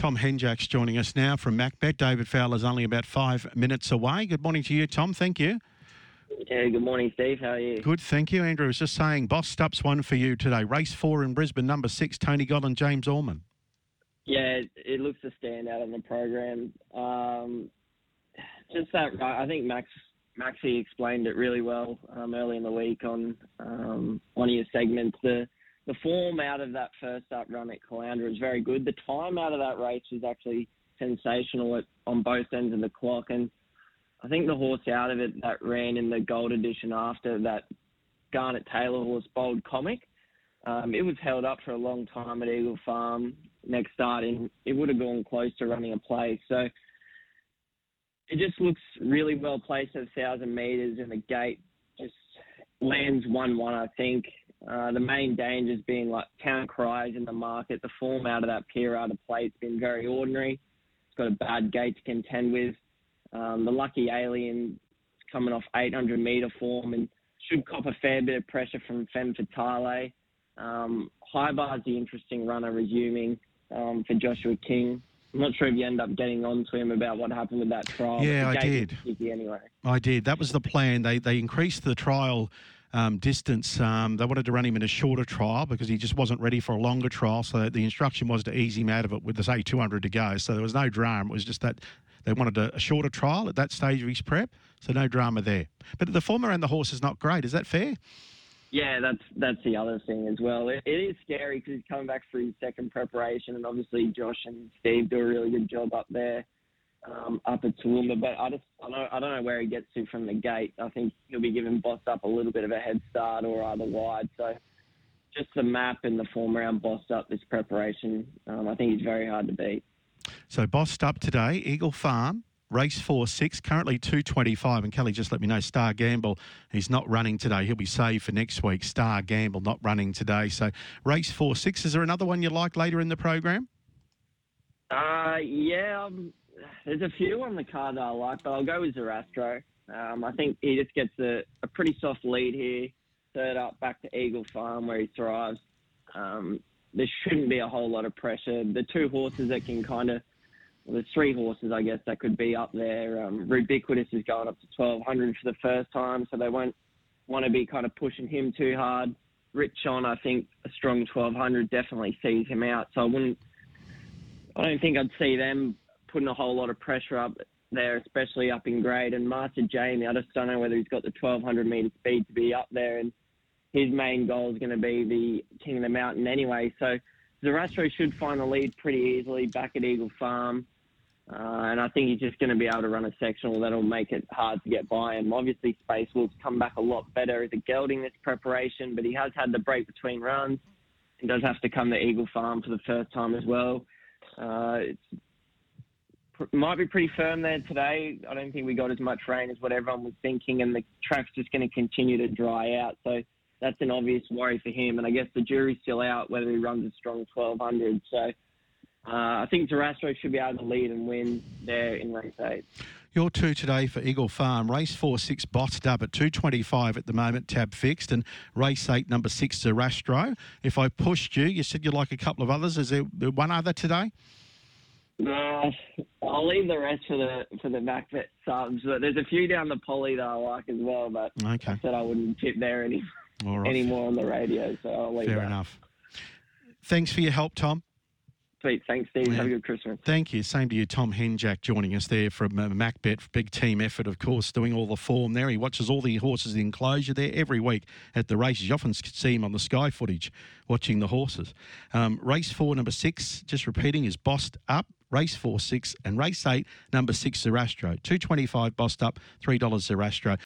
Tom Henjak's joining us now from MacBet. David Fowler's only about five minutes away. Good morning to you, Tom. Thank you. Yeah, good morning, Steve. How are you? Good, thank you. Andrew was just saying, Boss Up's one for you today. Race four in Brisbane, number six, Tony Gollan, James Orman. Yeah, it, it looks to stand out on the program. Um, just that, I think Max Maxie explained it really well um, early in the week on um, one of your segments. The the form out of that first up run at Caloundra was very good. The time out of that race was actually sensational at, on both ends of the clock, and I think the horse out of it that ran in the gold edition after that Garnet Taylor horse, Bold Comic. Um, it was held up for a long time at Eagle Farm next start, and it would have gone close to running a place. So it just looks really well placed at 1,000 metres, and the gate just lands 1 1, I think. Uh, the main dangers being like Town Cries in the market. The form out of that Pierata plate's been very ordinary. It's got a bad gate to contend with. Um, the Lucky Alien coming off 800 metre form and should cop a fair bit of pressure from Femme Fatale. Um, High Bar's the interesting runner resuming um, for Joshua King. I'm not sure if you end up getting on to him about what happened with that trial. Yeah, I did. Anyway, I did. That was the plan. They they increased the trial um, distance. Um, they wanted to run him in a shorter trial because he just wasn't ready for a longer trial. So the instruction was to ease him out of it with say 200 to go. So there was no drama. It was just that they wanted a, a shorter trial at that stage of his prep. So no drama there. But the form around the horse is not great. Is that fair? Yeah, that's that's the other thing as well. it, it is scary because he's coming back for his second preparation, and obviously Josh and Steve do a really good job up there, um, up at Toowoomba. But I just I don't I don't know where he gets to from the gate. I think he'll be giving Boss Up a little bit of a head start or either wide. So just the map and the form around Boss Up this preparation, um, I think he's very hard to beat. So Bossed Up today, Eagle Farm, race four six, currently two twenty five. And Kelly just let me know Star Gamble, he's not running today. He'll be saved for next week. Star Gamble not running today. So race four six. Is there another one you like later in the program? Uh, yeah, um, there's a few on the card that I like, but I'll go with Zerastro. Um, I think he just gets a, a pretty soft lead here, third up back to Eagle Farm where he thrives. Um, there shouldn't be a whole lot of pressure. The two horses that can kind of well, there's three horses, I guess, that could be up there. Um, Rubiquitous is going up to 1200 for the first time, so they won't want to be kind of pushing him too hard. Rich on, I think a strong 1200 definitely sees him out. So I wouldn't, I don't think I'd see them putting a whole lot of pressure up there, especially up in grade. And Master Jamie, I just don't know whether he's got the 1200 metre speed to be up there. And his main goal is going to be the King of the Mountain anyway. So Zerastro should find the lead pretty easily back at Eagle Farm. Uh, and I think he's just going to be able to run a sectional that'll make it hard to get by him. Obviously, Space Wolf's come back a lot better as a gelding this preparation, but he has had the break between runs and does have to come to Eagle Farm for the first time as well. Uh, it might be pretty firm there today. I don't think we got as much rain as what everyone was thinking, and the track's just going to continue to dry out. So that's an obvious worry for him. And I guess the jury's still out whether he runs a strong 1200. So uh, I think Zerastro should be able to lead and win there in race eight. Your two today for Eagle Farm. Race four, six, Bossed Up at 225 at the moment, tab fixed. And race eight, number six, Zerastro. If I pushed you, you said you like a couple of others. Is there one other today? No, I'll leave the rest for the for the MacBet subs. But there's a few down the poly that I like as well. But okay. I said I wouldn't tip there any right. anymore on the radio, so I'll leave Fair that. enough. Thanks for your help, Tom. Sweet. Thanks, Steve. Yeah. Have a good Christmas. Thank you. Same to you, Tom Henjak, joining us there from uh, MacBet. Big team effort, of course, doing all the form there. He watches all the horses in the enclosure there every week at the races. You often see him on the Sky footage watching the horses. Um, race four, number six, just repeating, is Bossed Up. Race four, six, and race eight, number six, Zerastro. 225 Bossed Up, $3 Zerastro.